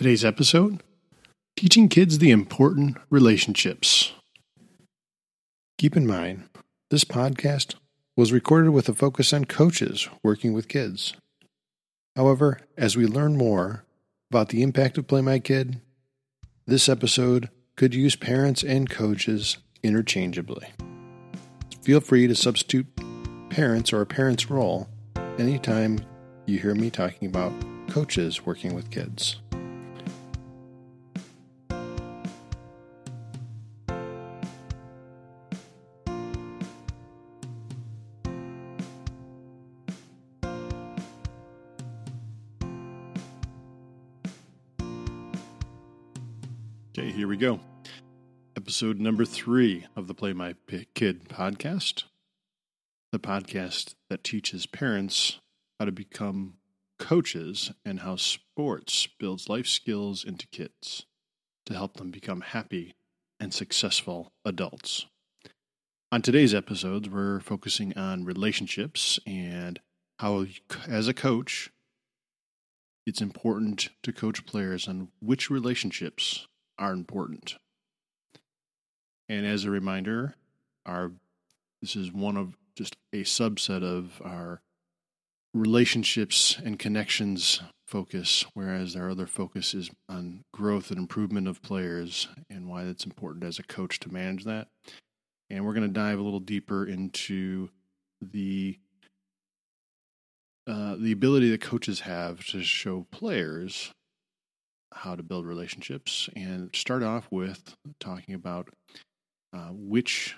Today's episode Teaching Kids the Important Relationships. Keep in mind, this podcast was recorded with a focus on coaches working with kids. However, as we learn more about the impact of Play My Kid, this episode could use parents and coaches interchangeably. Feel free to substitute parents or a parent's role anytime you hear me talking about coaches working with kids. Okay, here we go. Episode number three of the Play My Kid podcast, the podcast that teaches parents how to become coaches and how sports builds life skills into kids to help them become happy and successful adults. On today's episodes, we're focusing on relationships and how, as a coach, it's important to coach players on which relationships are important. And as a reminder, our this is one of just a subset of our relationships and connections focus, whereas our other focus is on growth and improvement of players and why it's important as a coach to manage that. And we're going to dive a little deeper into the uh, the ability that coaches have to show players how to build relationships and start off with talking about uh, which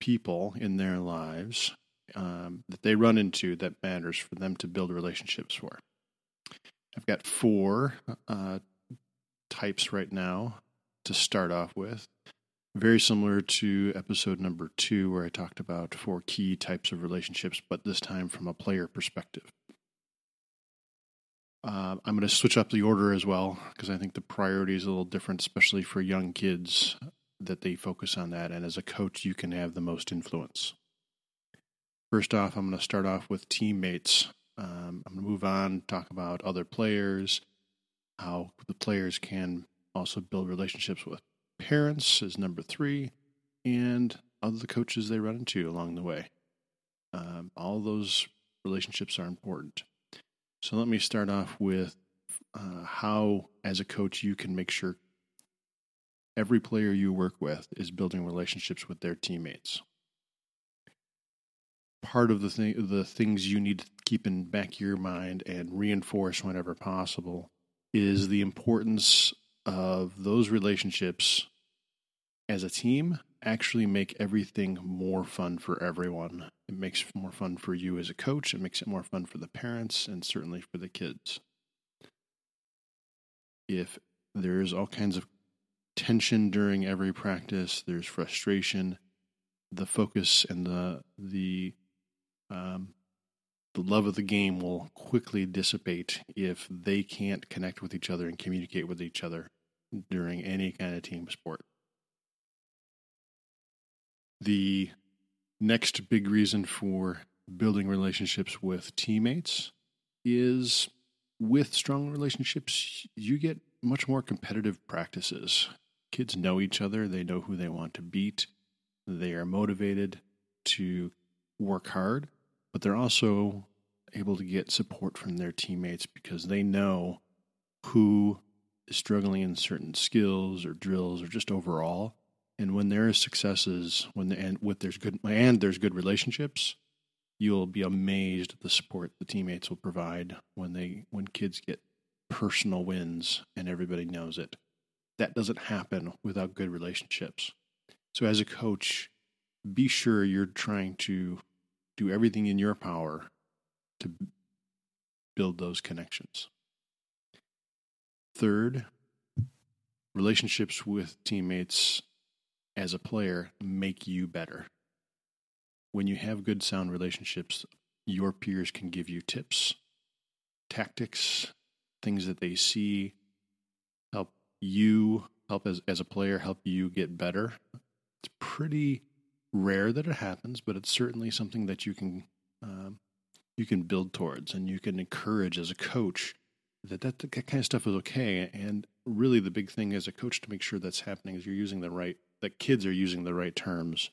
people in their lives um, that they run into that matters for them to build relationships for. I've got four uh, types right now to start off with. Very similar to episode number two, where I talked about four key types of relationships, but this time from a player perspective. Uh, I'm going to switch up the order as well because I think the priority is a little different, especially for young kids, that they focus on that. And as a coach, you can have the most influence. First off, I'm going to start off with teammates. Um, I'm going to move on, talk about other players, how the players can also build relationships with parents, is number three, and other coaches they run into along the way. Um, all those relationships are important. So let me start off with uh, how, as a coach, you can make sure every player you work with is building relationships with their teammates. Part of the thing, the things you need to keep in back of your mind and reinforce whenever possible is the importance of those relationships as a team actually make everything more fun for everyone. It makes it more fun for you as a coach, it makes it more fun for the parents, and certainly for the kids. If there's all kinds of tension during every practice, there's frustration, the focus and the the um, the love of the game will quickly dissipate if they can't connect with each other and communicate with each other during any kind of team sport. The next big reason for building relationships with teammates is with strong relationships, you get much more competitive practices. Kids know each other, they know who they want to beat, they are motivated to work hard, but they're also able to get support from their teammates because they know who is struggling in certain skills or drills or just overall and when there is successes, when the, and with there's good and there's good relationships, you'll be amazed at the support the teammates will provide when they when kids get personal wins and everybody knows it. That doesn't happen without good relationships. So as a coach, be sure you're trying to do everything in your power to build those connections. Third, relationships with teammates as a player make you better. When you have good, sound relationships, your peers can give you tips, tactics, things that they see, help you, help as, as a player, help you get better. It's pretty rare that it happens, but it's certainly something that you can um, you can build towards, and you can encourage as a coach that, that that kind of stuff is okay. And really, the big thing as a coach to make sure that's happening is you're using the right that kids are using the right terms.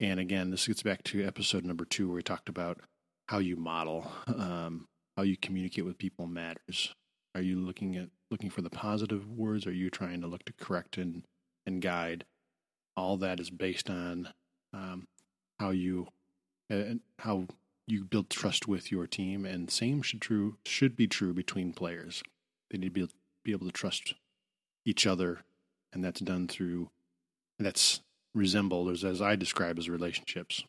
And again, this gets back to episode number two where we talked about how you model, um, how you communicate with people matters. Are you looking at looking for the positive words? Are you trying to look to correct and and guide? All that is based on um, how you uh, how you build trust with your team, and same should true should be true between players. They need to be, be able to trust each other, and that's done through that's resembled as as I describe as relationships.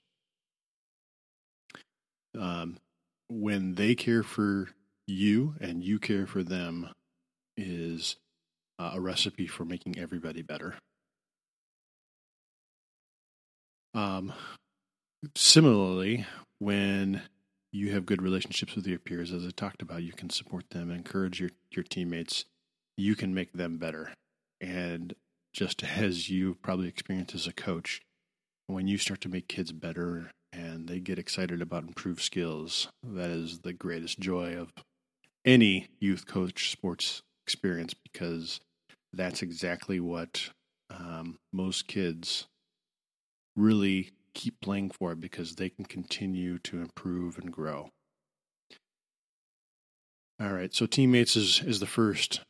Um, when they care for you and you care for them, is uh, a recipe for making everybody better. Um, similarly, when you have good relationships with your peers, as I talked about, you can support them, encourage your, your teammates, you can make them better. And just as you probably experienced as a coach, when you start to make kids better and they get excited about improved skills, that is the greatest joy of any youth coach sports experience because that's exactly what um, most kids really keep playing for because they can continue to improve and grow. All right, so teammates is is the first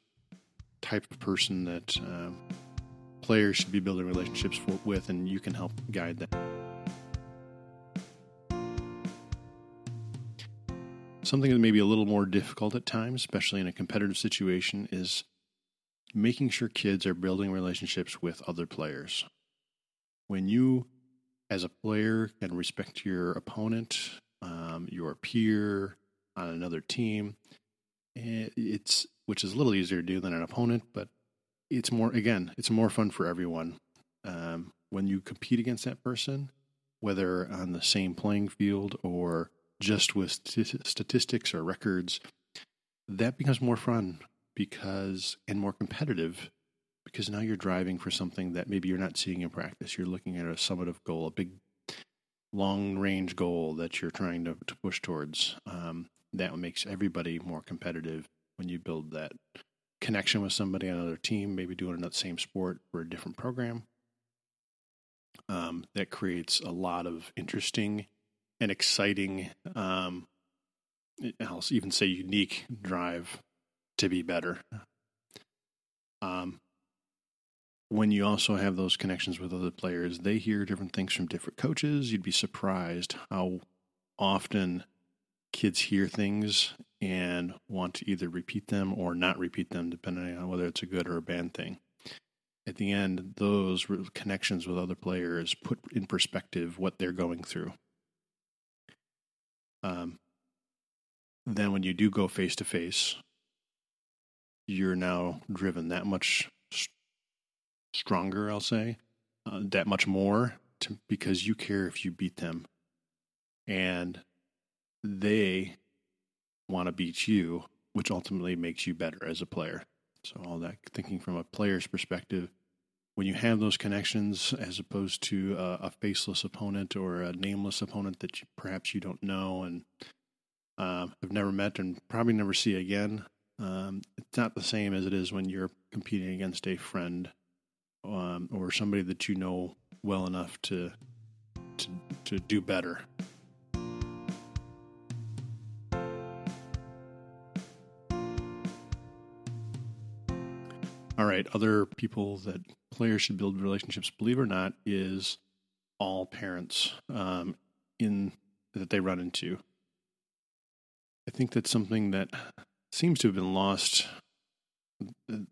type of person that um, players should be building relationships for, with, and you can help guide them. Something that may be a little more difficult at times, especially in a competitive situation, is making sure kids are building relationships with other players. When you as a player can respect your opponent, um, your peer on another team. Eh, it's which is a little easier to do than an opponent, but it's more again, it's more fun for everyone. Um, when you compete against that person, whether on the same playing field or just with statistics or records, that becomes more fun because and more competitive because now you're driving for something that maybe you're not seeing in practice. You're looking at a summative goal, a big long range goal that you're trying to, to push towards. Um, that makes everybody more competitive when you build that connection with somebody on another team, maybe doing that same sport or a different program. Um, that creates a lot of interesting and exciting, um, I'll even say unique drive to be better. Um, when you also have those connections with other players, they hear different things from different coaches. You'd be surprised how often kids hear things and want to either repeat them or not repeat them, depending on whether it's a good or a bad thing. At the end, those connections with other players put in perspective what they're going through. Um, then, when you do go face to face, you're now driven that much stronger, I'll say, uh, that much more to, because you care if you beat them. And they want to beat you, which ultimately makes you better as a player. So, all that thinking from a player's perspective, when you have those connections as opposed to a, a faceless opponent or a nameless opponent that you, perhaps you don't know and uh, have never met and probably never see again, um, it's not the same as it is when you're competing against a friend um, or somebody that you know well enough to to, to do better. All right, other people that players should build relationships, believe or not, is all parents um, in that they run into. I think that's something that seems to have been lost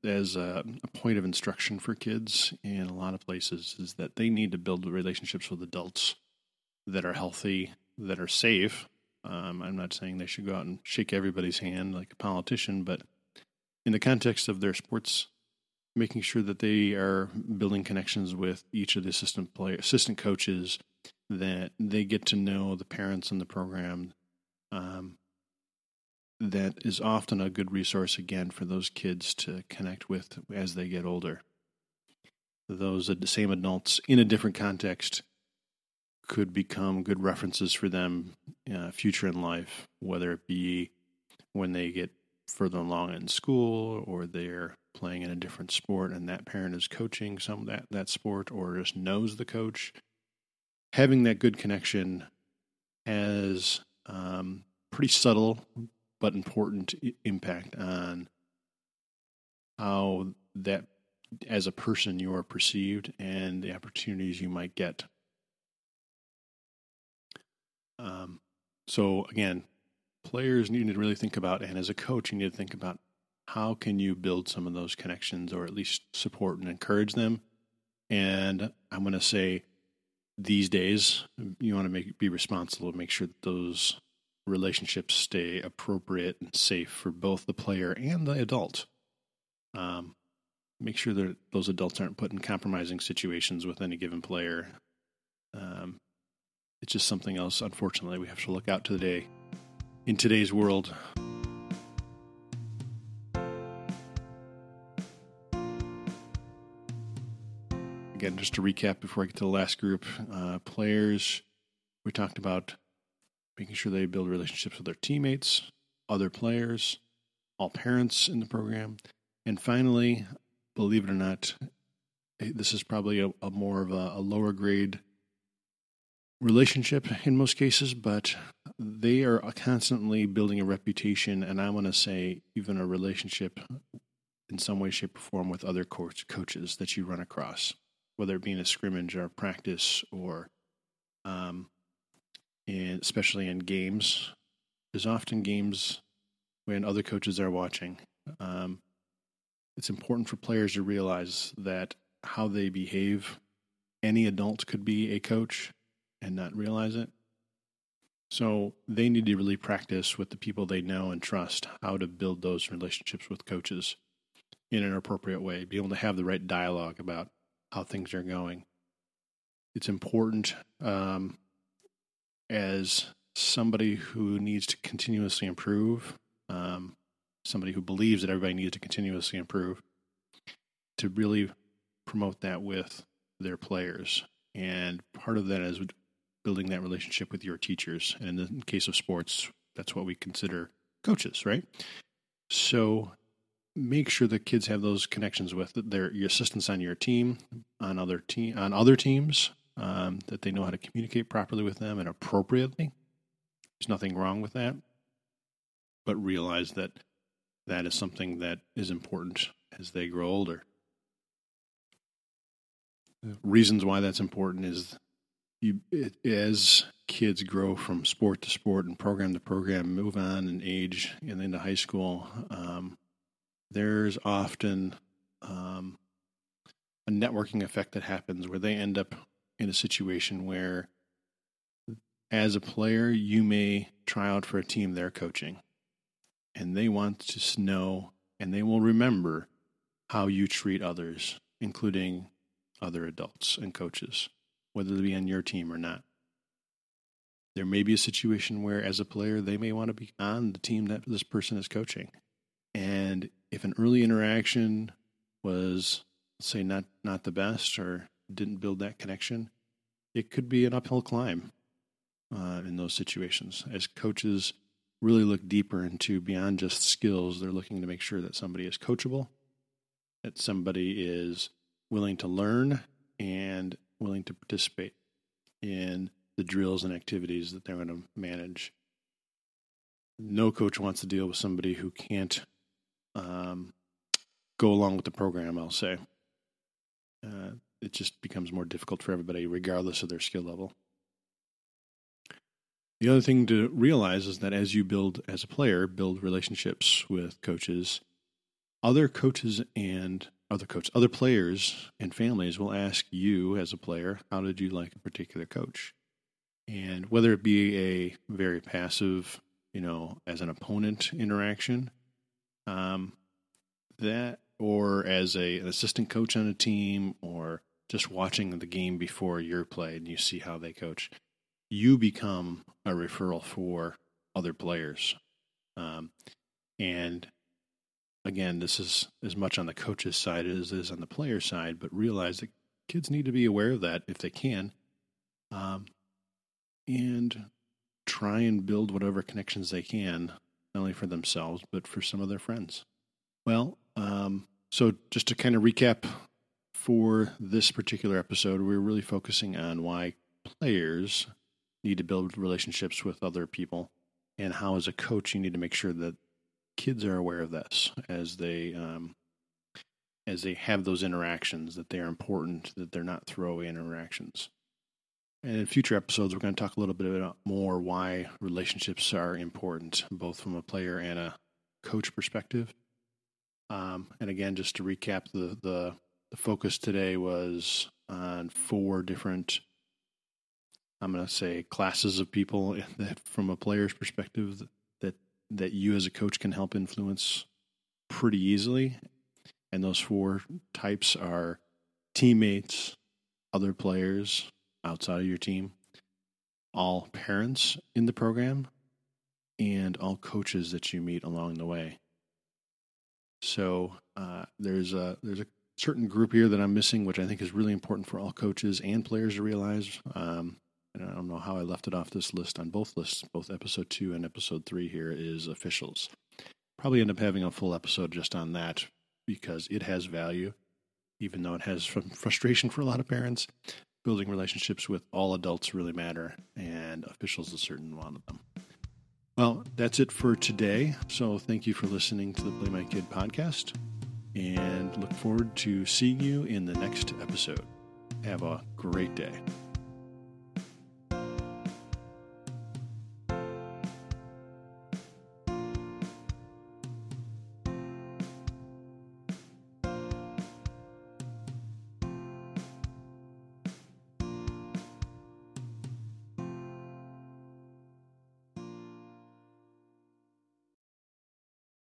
as a, a, point of instruction for kids in a lot of places is that they need to build relationships with adults that are healthy, that are safe. Um, I'm not saying they should go out and shake everybody's hand like a politician, but in the context of their sports, making sure that they are building connections with each of the assistant player, assistant coaches, that they get to know the parents in the program, um, that is often a good resource again for those kids to connect with as they get older. Those same adults in a different context could become good references for them uh, future in life, whether it be when they get further along in school or they're playing in a different sport and that parent is coaching some that that sport or just knows the coach having that good connection has um, pretty subtle but important impact on how that as a person you are perceived and the opportunities you might get. Um, so again players need to really think about, and as a coach, you need to think about how can you build some of those connections or at least support and encourage them. And I'm going to say these days, you want to make be responsible to make sure that those relationships stay appropriate and safe for both the player and the adult. Um, make sure that those adults aren't put in compromising situations with any given player. Um, it's just something else, unfortunately, we have to look out to today in today's world. Again, just to recap before I get to the last group uh, players, we talked about making sure they build relationships with their teammates, other players, all parents in the program. And finally, believe it or not, eh, this is probably a, a more of a, a lower grade relationship in most cases, but they are constantly building a reputation, and I want to say even a relationship in some way, shape, or form with other coach, coaches that you run across, whether it be in a scrimmage or practice or, um, and especially in games. There's often games when other coaches are watching. Um, it's important for players to realize that how they behave, any adult could be a coach and not realize it. So they need to really practice with the people they know and trust how to build those relationships with coaches in an appropriate way, be able to have the right dialogue about how things are going. It's important um, as somebody who needs to continuously improve, um, somebody who believes that everybody needs to continuously improve, to really promote that with their players. And part of that is building that relationship with your teachers. And in the case of sports, that's what we consider coaches, right? So make sure the kids have those connections with their your assistants on your team, on other team on other teams, um, that they know how to communicate properly with them and appropriately. There's nothing wrong with that, but realize that that is something that is important as they grow older. Reasons why that's important is you it, as kids grow from sport to sport and program to program, move on and age and into high school, um, there's often um, a networking effect that happens where they end up in a situation where, as a player, you may try out for a team they're coaching, and they want to know and they will remember how you treat others, including other adults and coaches whether they be on your team or not. There may be a situation where, as a player, they may want to be on the team that this person is coaching. And if an early interaction was, say, not, not the best or didn't build that connection, it could be an uphill climb uh, in those situations. As coaches really look deeper into beyond just skills, they're looking to make sure that somebody is coachable, that somebody is willing to learn and willing to participate in the drills and activities that they're going to manage. No coach wants to deal with somebody who can't um, go along with the program, I'll say. Uh, it just becomes more difficult for everybody, regardless of their skill level. The other thing to realize is that as you build, as a player, build relationships with coaches, other coaches and other coaches, other players and families will ask you as a player, how did you like a particular coach? And whether it be a very passive, you know, as an opponent interaction, um, that, or as a, an assistant coach on a team, or just watching the game before you're played and you see how they coach, you become a referral for other players. Um, and again, this is as much on the coach's side as it is on the player side, but realize that kids need to be aware of that if they can, um, and try and build whatever connections they can not only for themselves, but for some of their friends. Well, um, so just to kind of recap for this particular episode, we're really focusing on why players need to build relationships with other people and how, as a coach, you need to make sure that kids are aware of this as they um, as they have those interactions that they are important that they're not throwaway interactions and in future episodes we're going to talk a little bit about more why relationships are important both from a player and a coach perspective. Um, and again just to recap the, the the focus today was on four different i'm going to say classes of people that from a player's perspective that that you as a coach can help influence pretty easily. And those four types are teammates, other players outside of your team, all parents in the program, and all coaches that you meet along the way. So uh, there's a there's a certain group here that I'm missing, which I think is really important for all coaches and players to realize. Um, and I don't know how I left it off this list on both lists, both episode two and episode three. Here is officials. Probably end up having a full episode just on that because it has value, even though it has some frustration for a lot of parents. Building relationships with all adults really matter, and officials a certain one of them. Well, that's it for today. So thank you for listening to the Play My Kid podcast, and look forward to seeing you in the next episode. Have a great day.